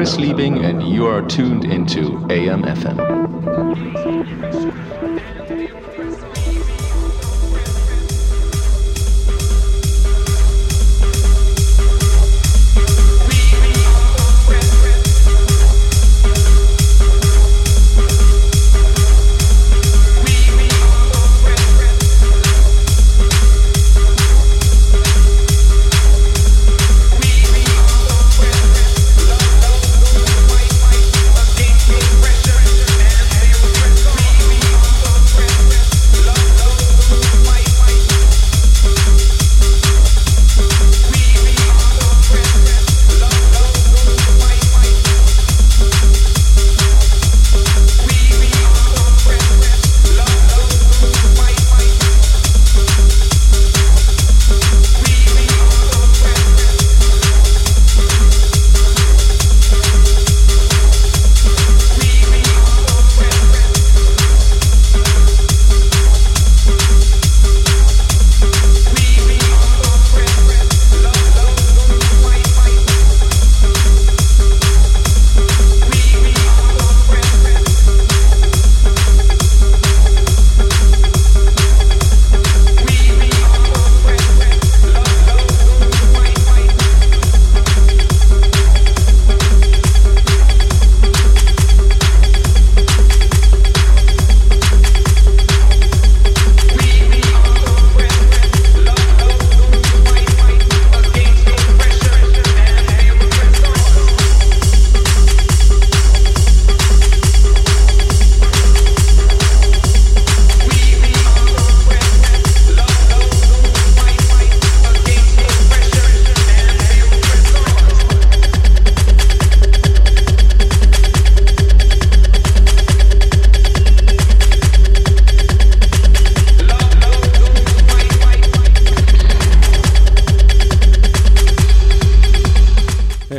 Chris Liebing, and you are tuned into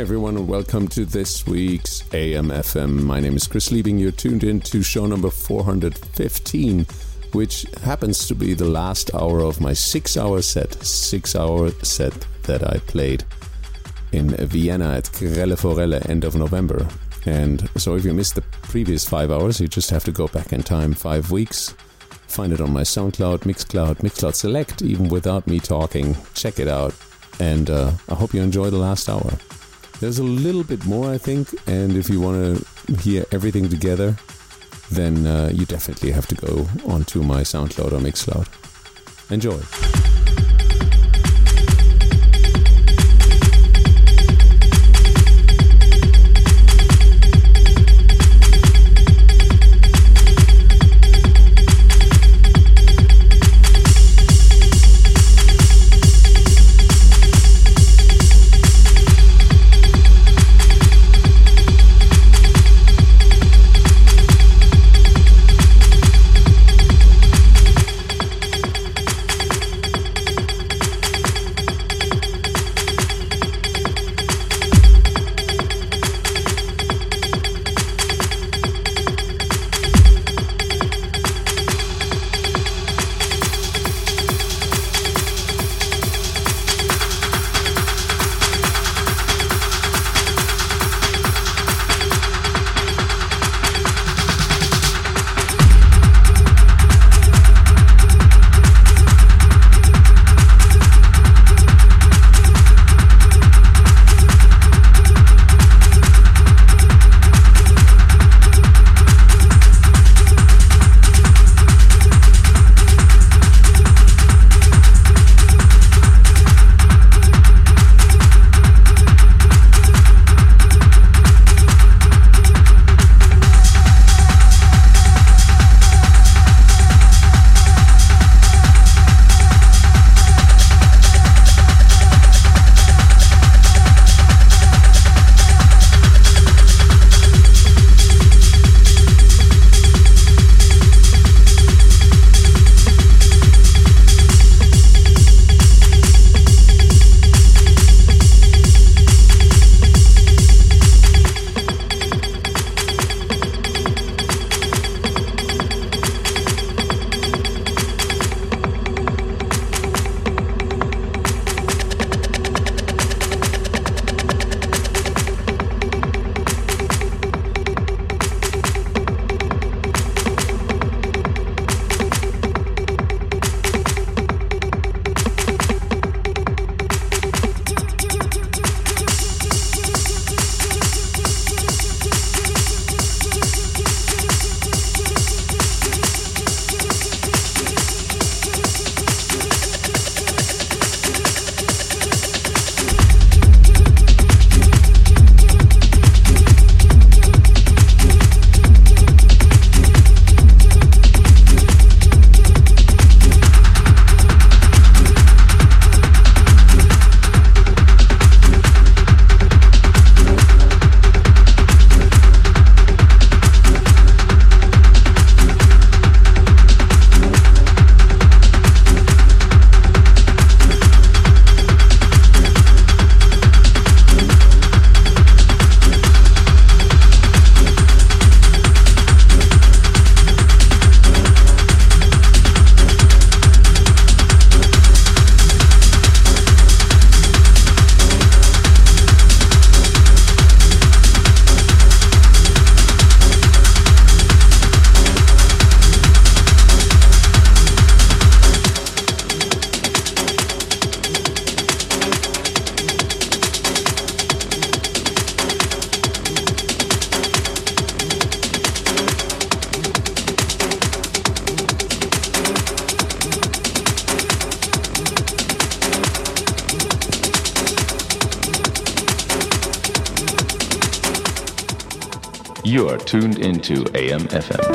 AM welcome to this week's AM/FM. My name is Chris Liebing. You're tuned in to show number 415, which happens to be the last hour of my six hour set, six hour set that I played in Vienna at Grelle Forelle end of November. And so if you missed the previous five hours, you just have to go back in time five weeks. Find it on my SoundCloud, Mixcloud, Mixcloud Select, even without me talking. Check it out. And uh, I hope you enjoy the last hour. There's a little bit more, I think, and if you want to hear everything together, then uh, you definitely have to go onto my SoundCloud or Mixcloud. Enjoy. FM.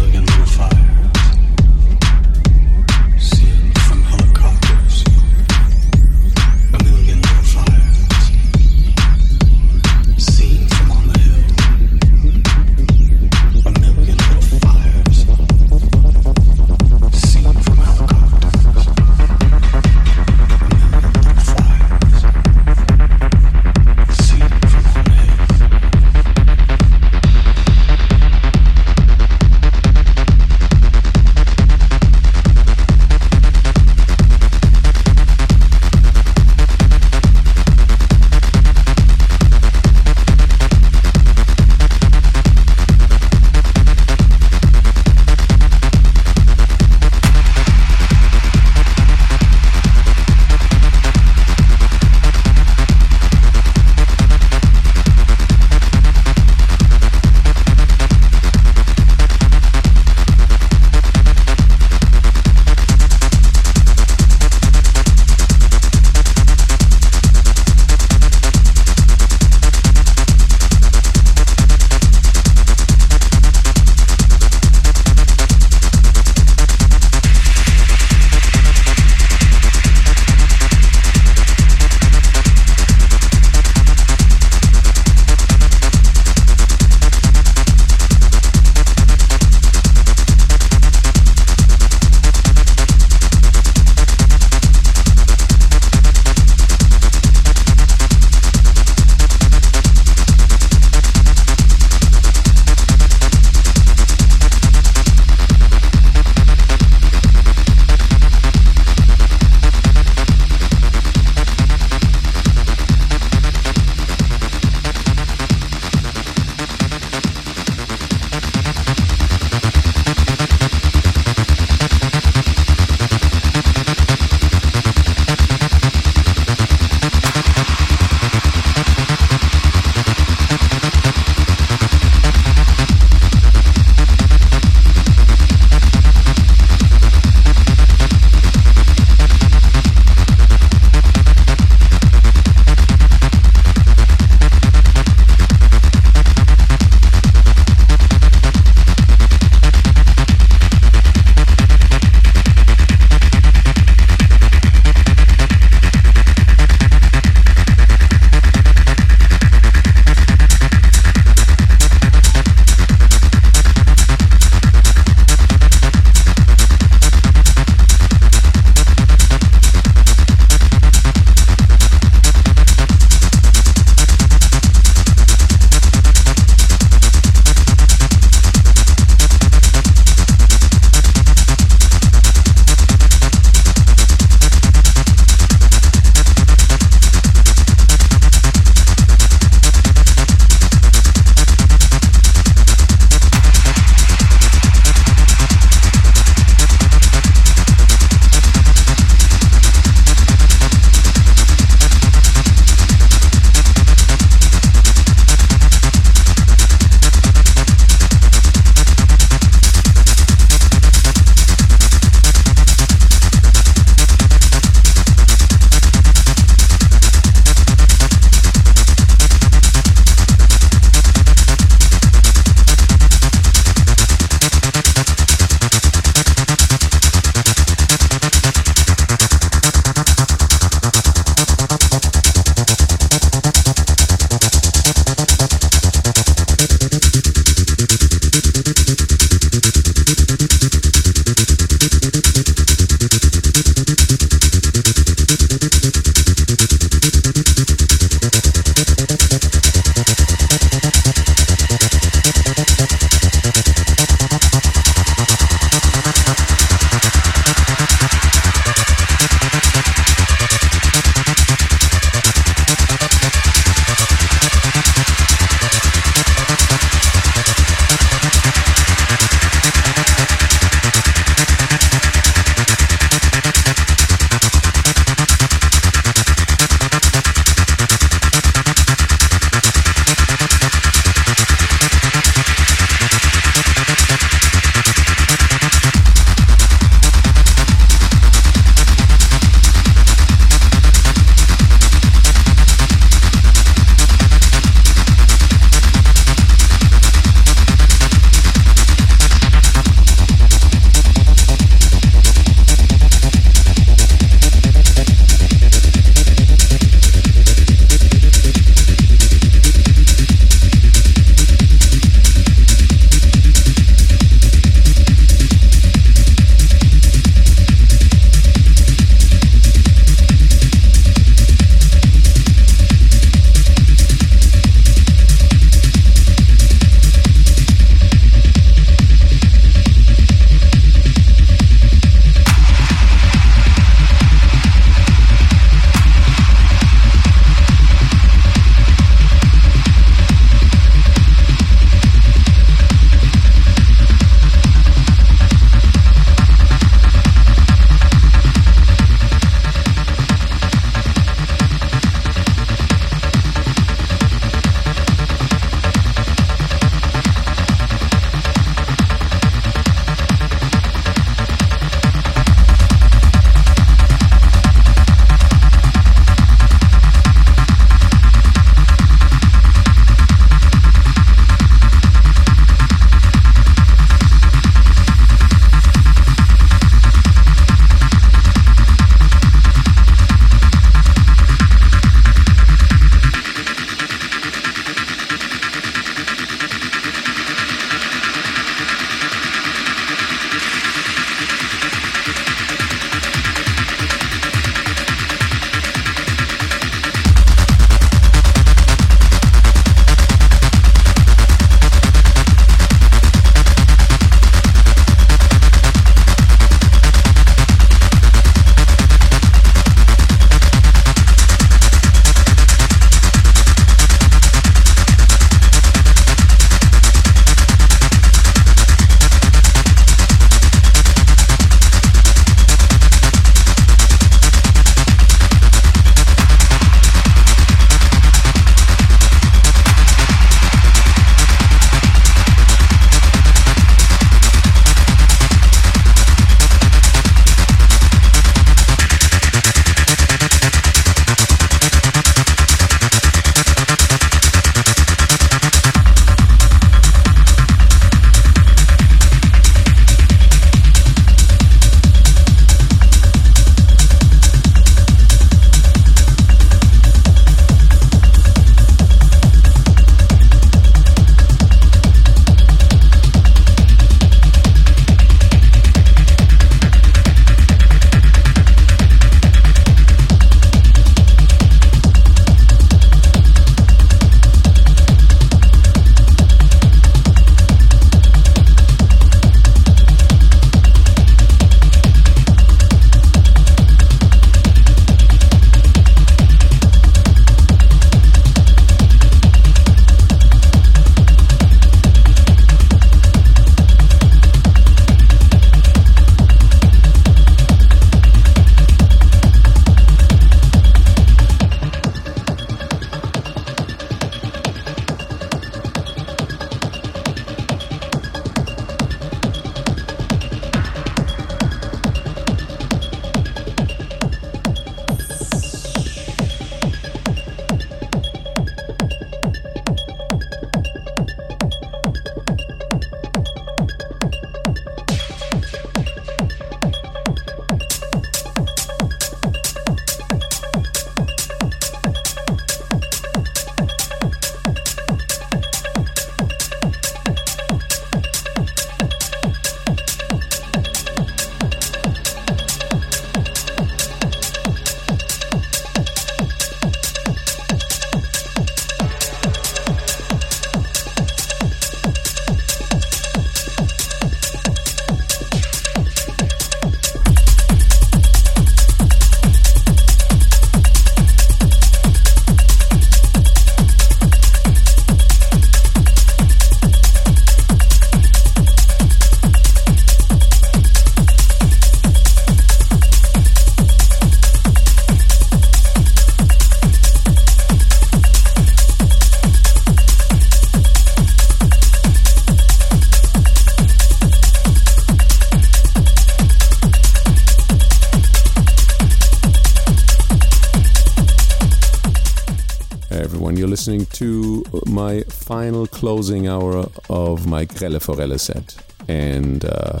Final closing hour of my Grelle Forelle set. And uh,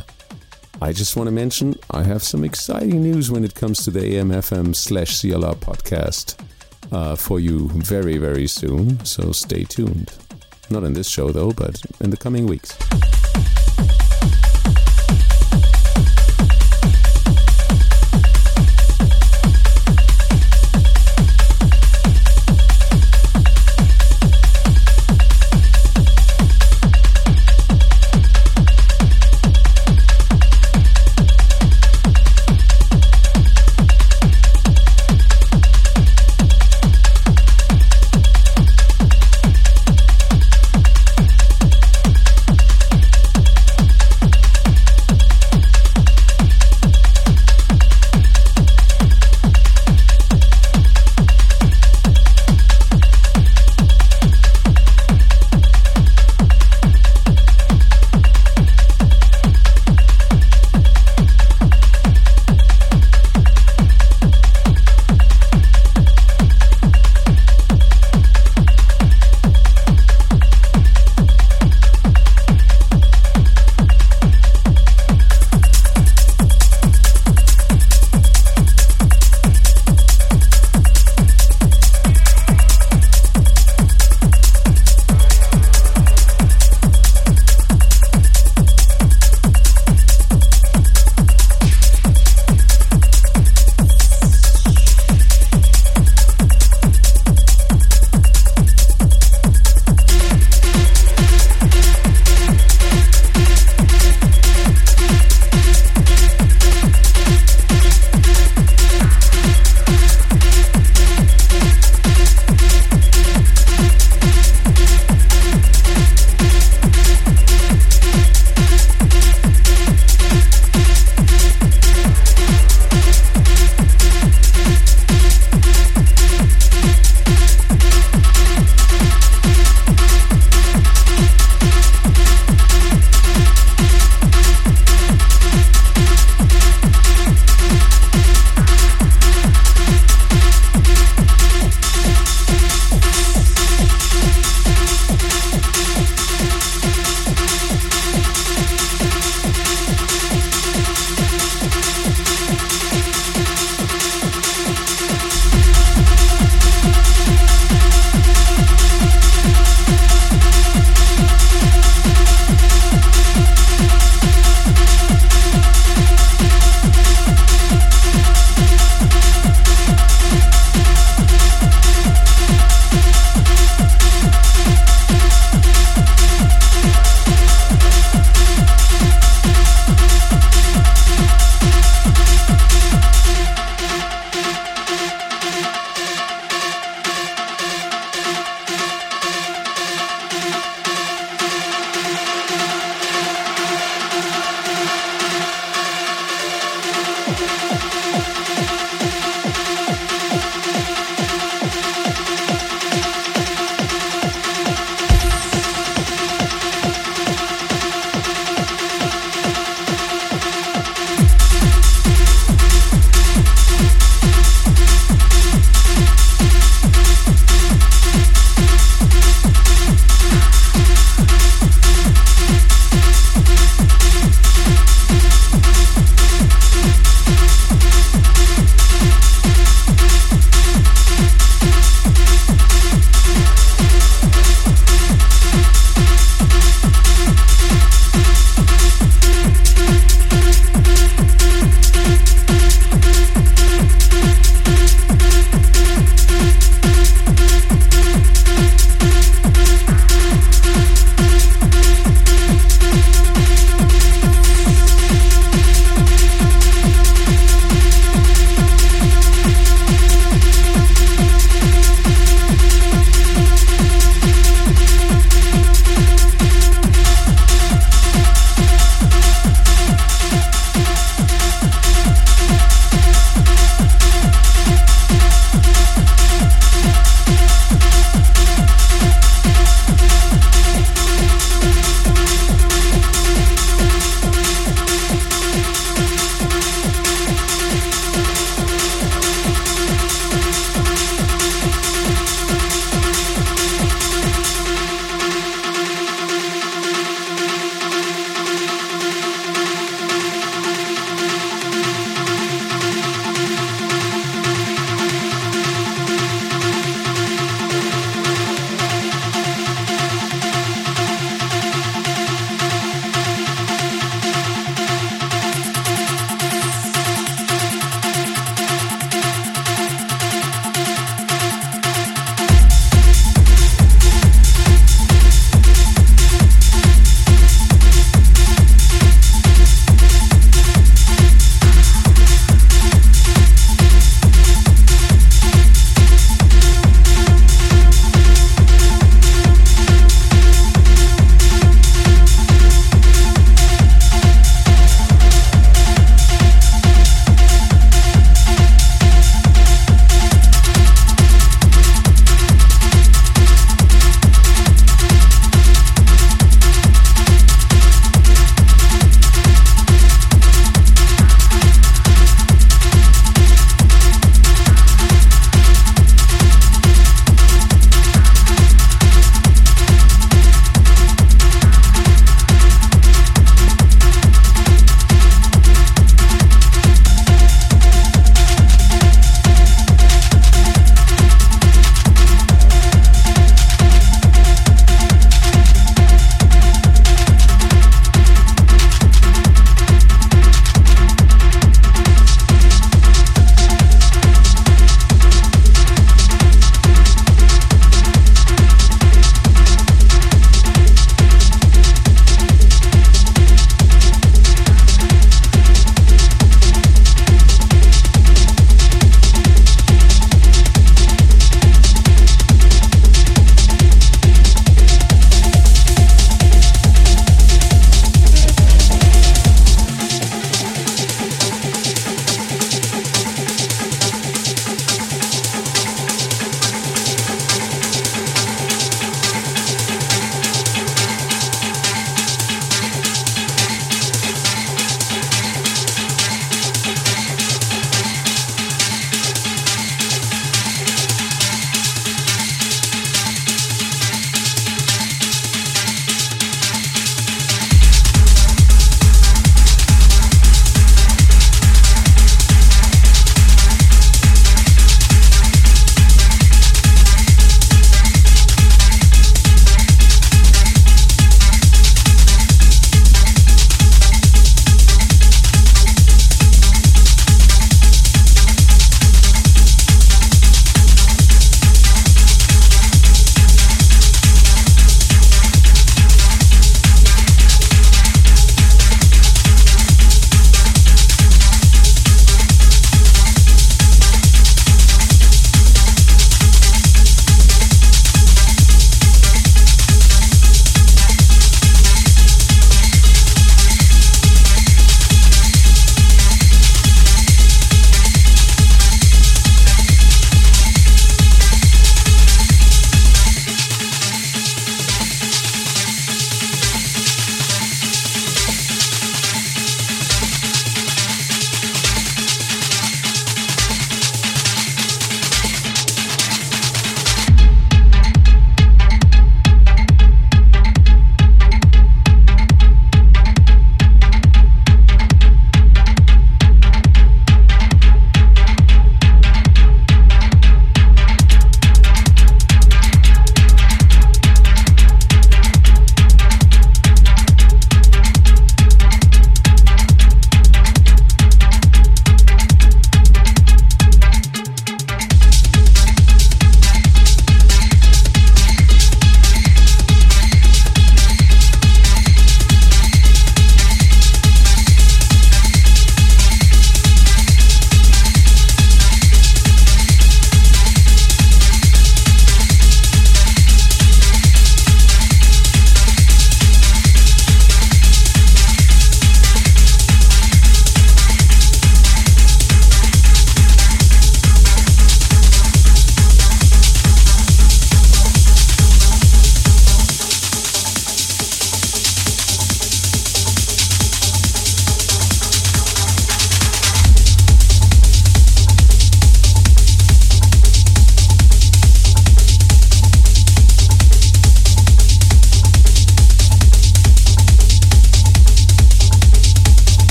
I just want to mention I have some exciting news when it comes to the AMFM slash CLR podcast uh, for you very, very soon. So stay tuned. Not in this show, though, but in the coming weeks.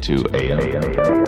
Into AM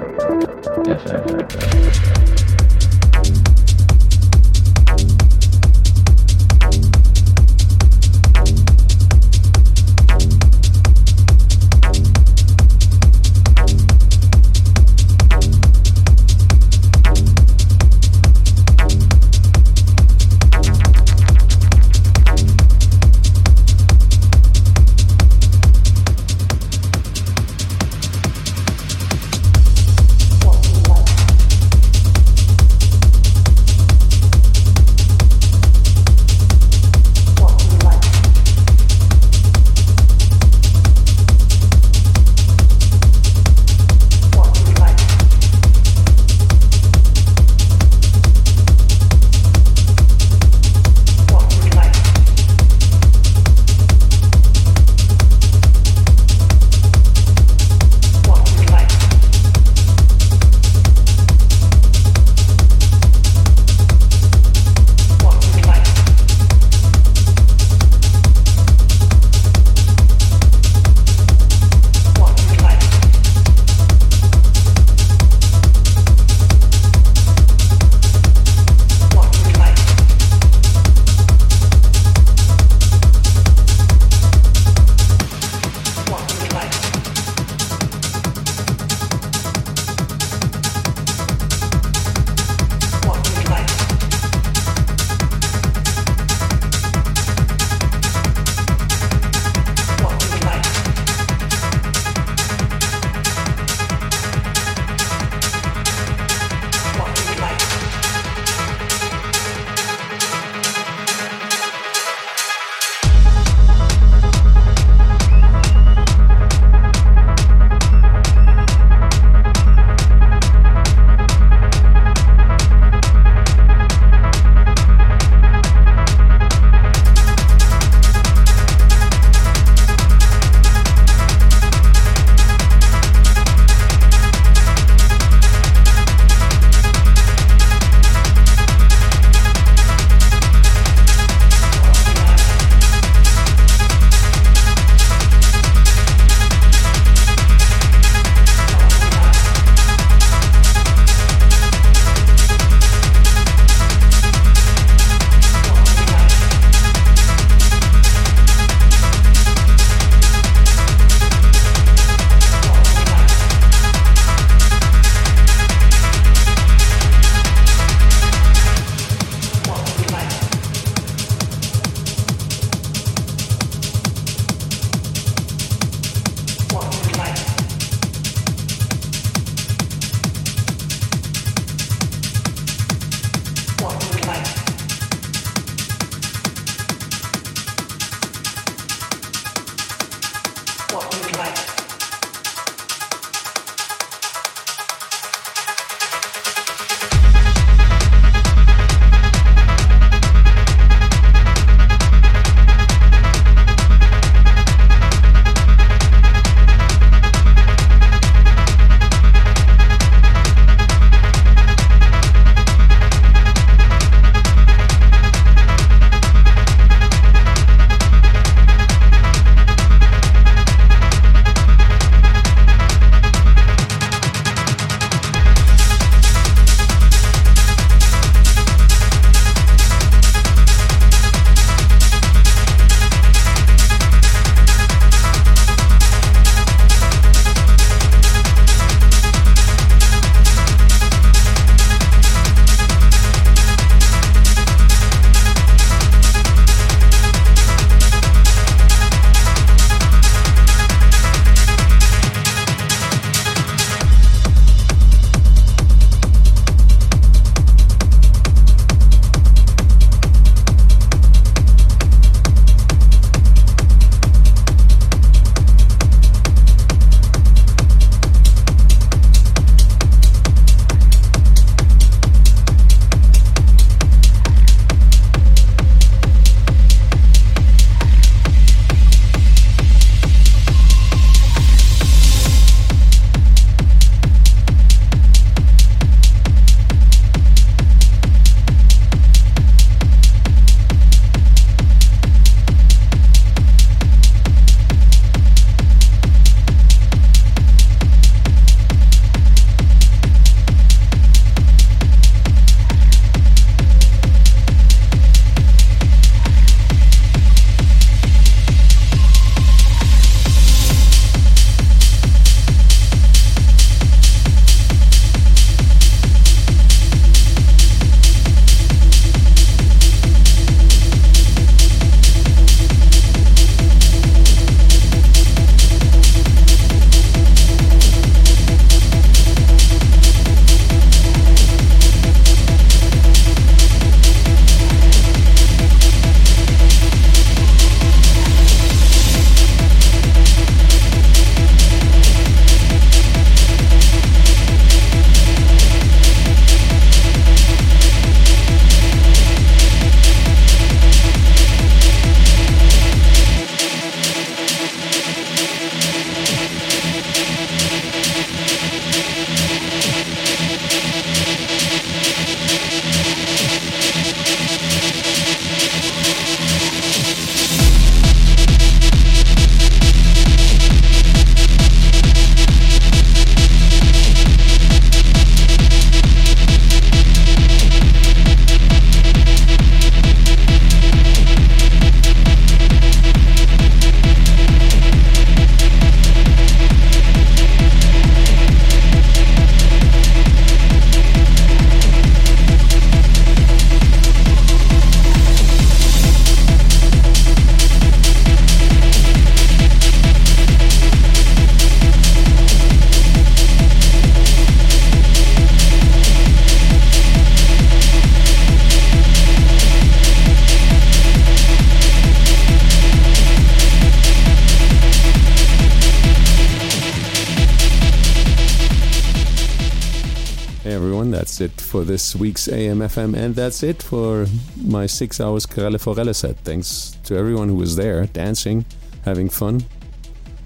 this week's AMFM, and that's it for my six hours Grelle Forelle set. Thanks to everyone who was there, dancing, having fun.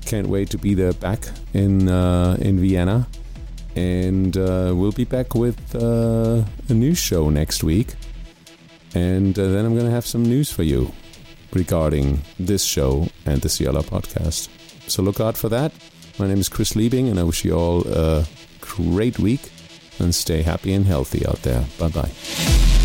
Can't wait to be there back in uh, in Vienna, and uh, we'll be back with uh, a new show next week. And uh, then I'm gonna have some news for you regarding this show and the CLR podcast. So look out for that. My name is Chris Liebing, and I wish you all a great week and stay happy and healthy out there. Bye bye.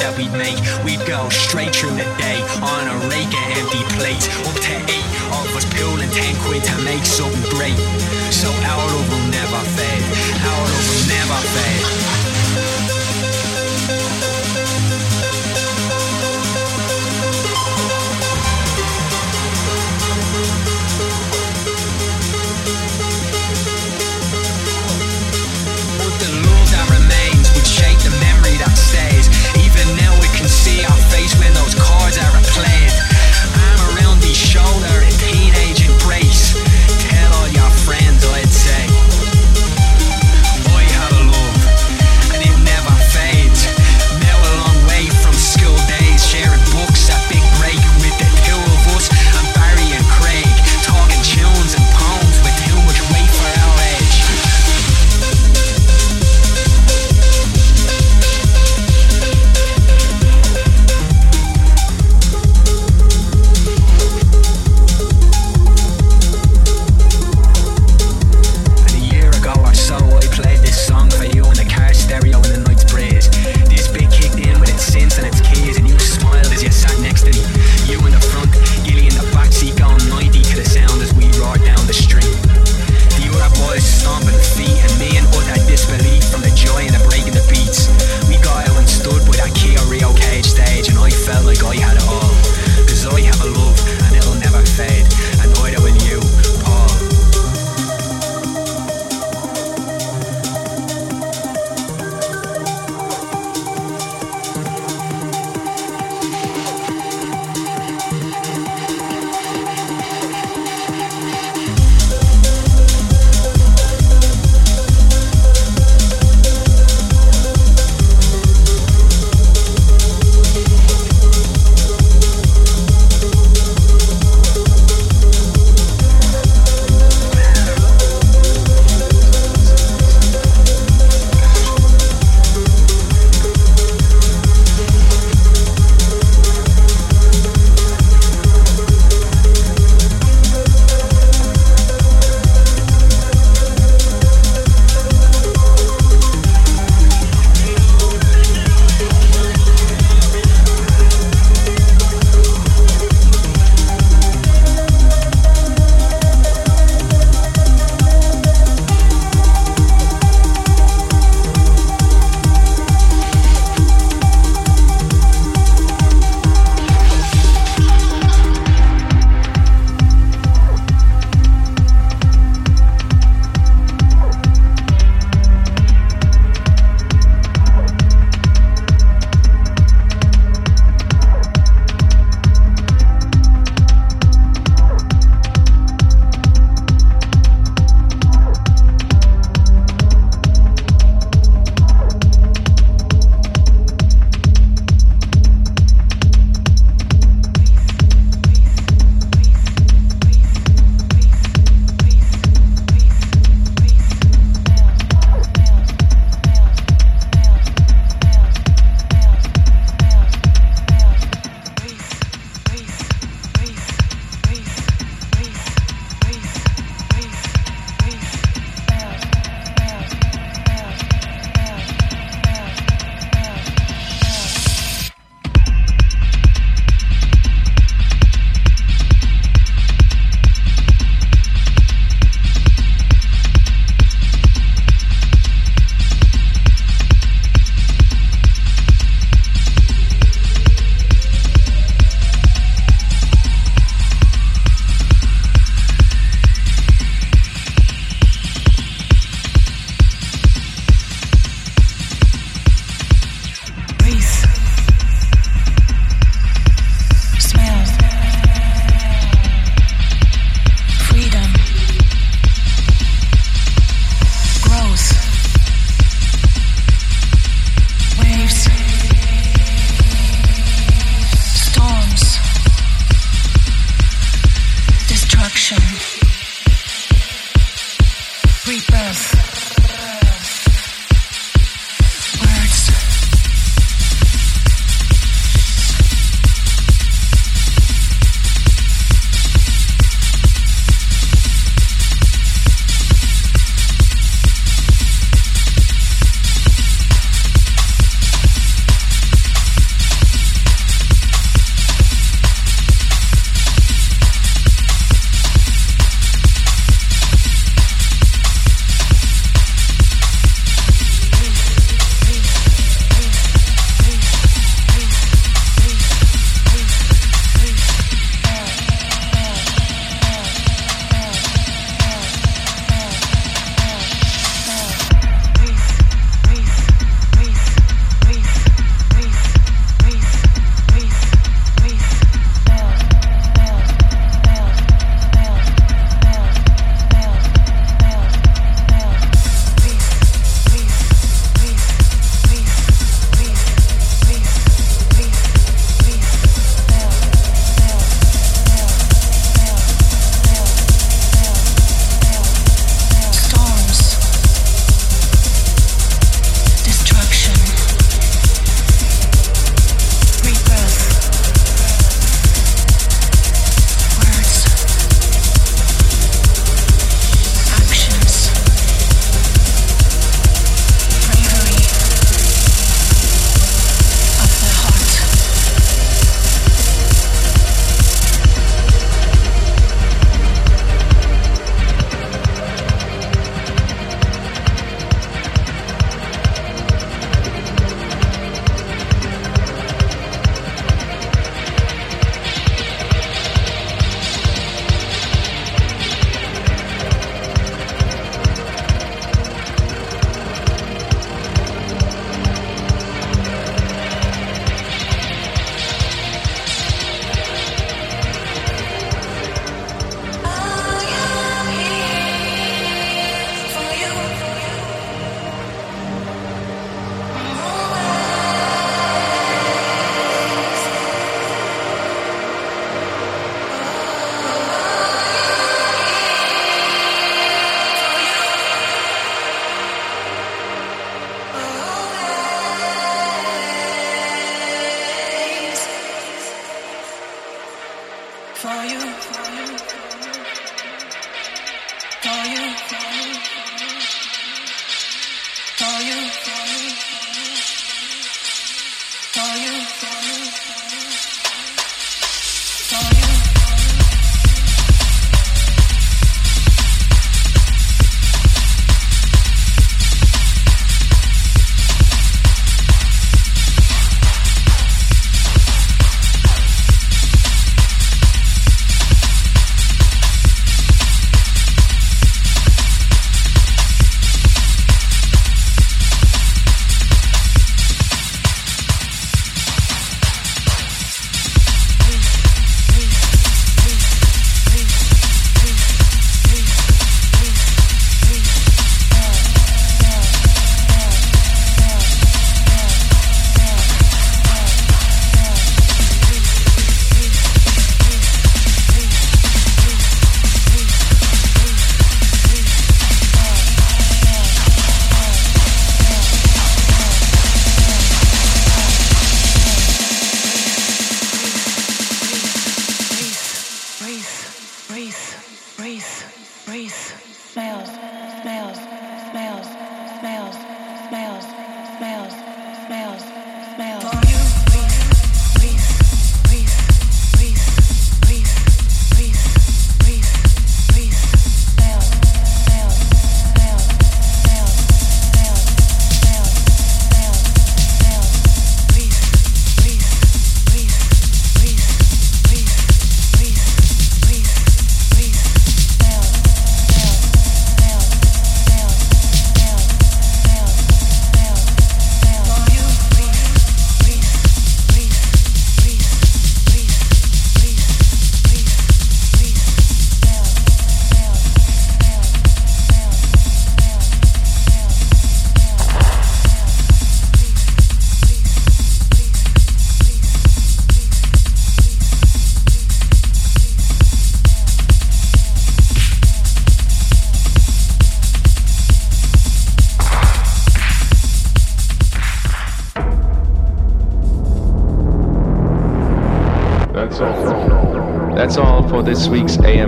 that we'd make. We'd go straight through the day on a rake of empty plates. Up to eight of us peeling ten quid to make something great. So our love will never fade. Our love will never fade.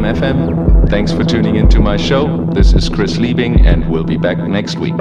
AMFM. Thanks for tuning into my show. This is Chris Liebing, and we'll be back next week.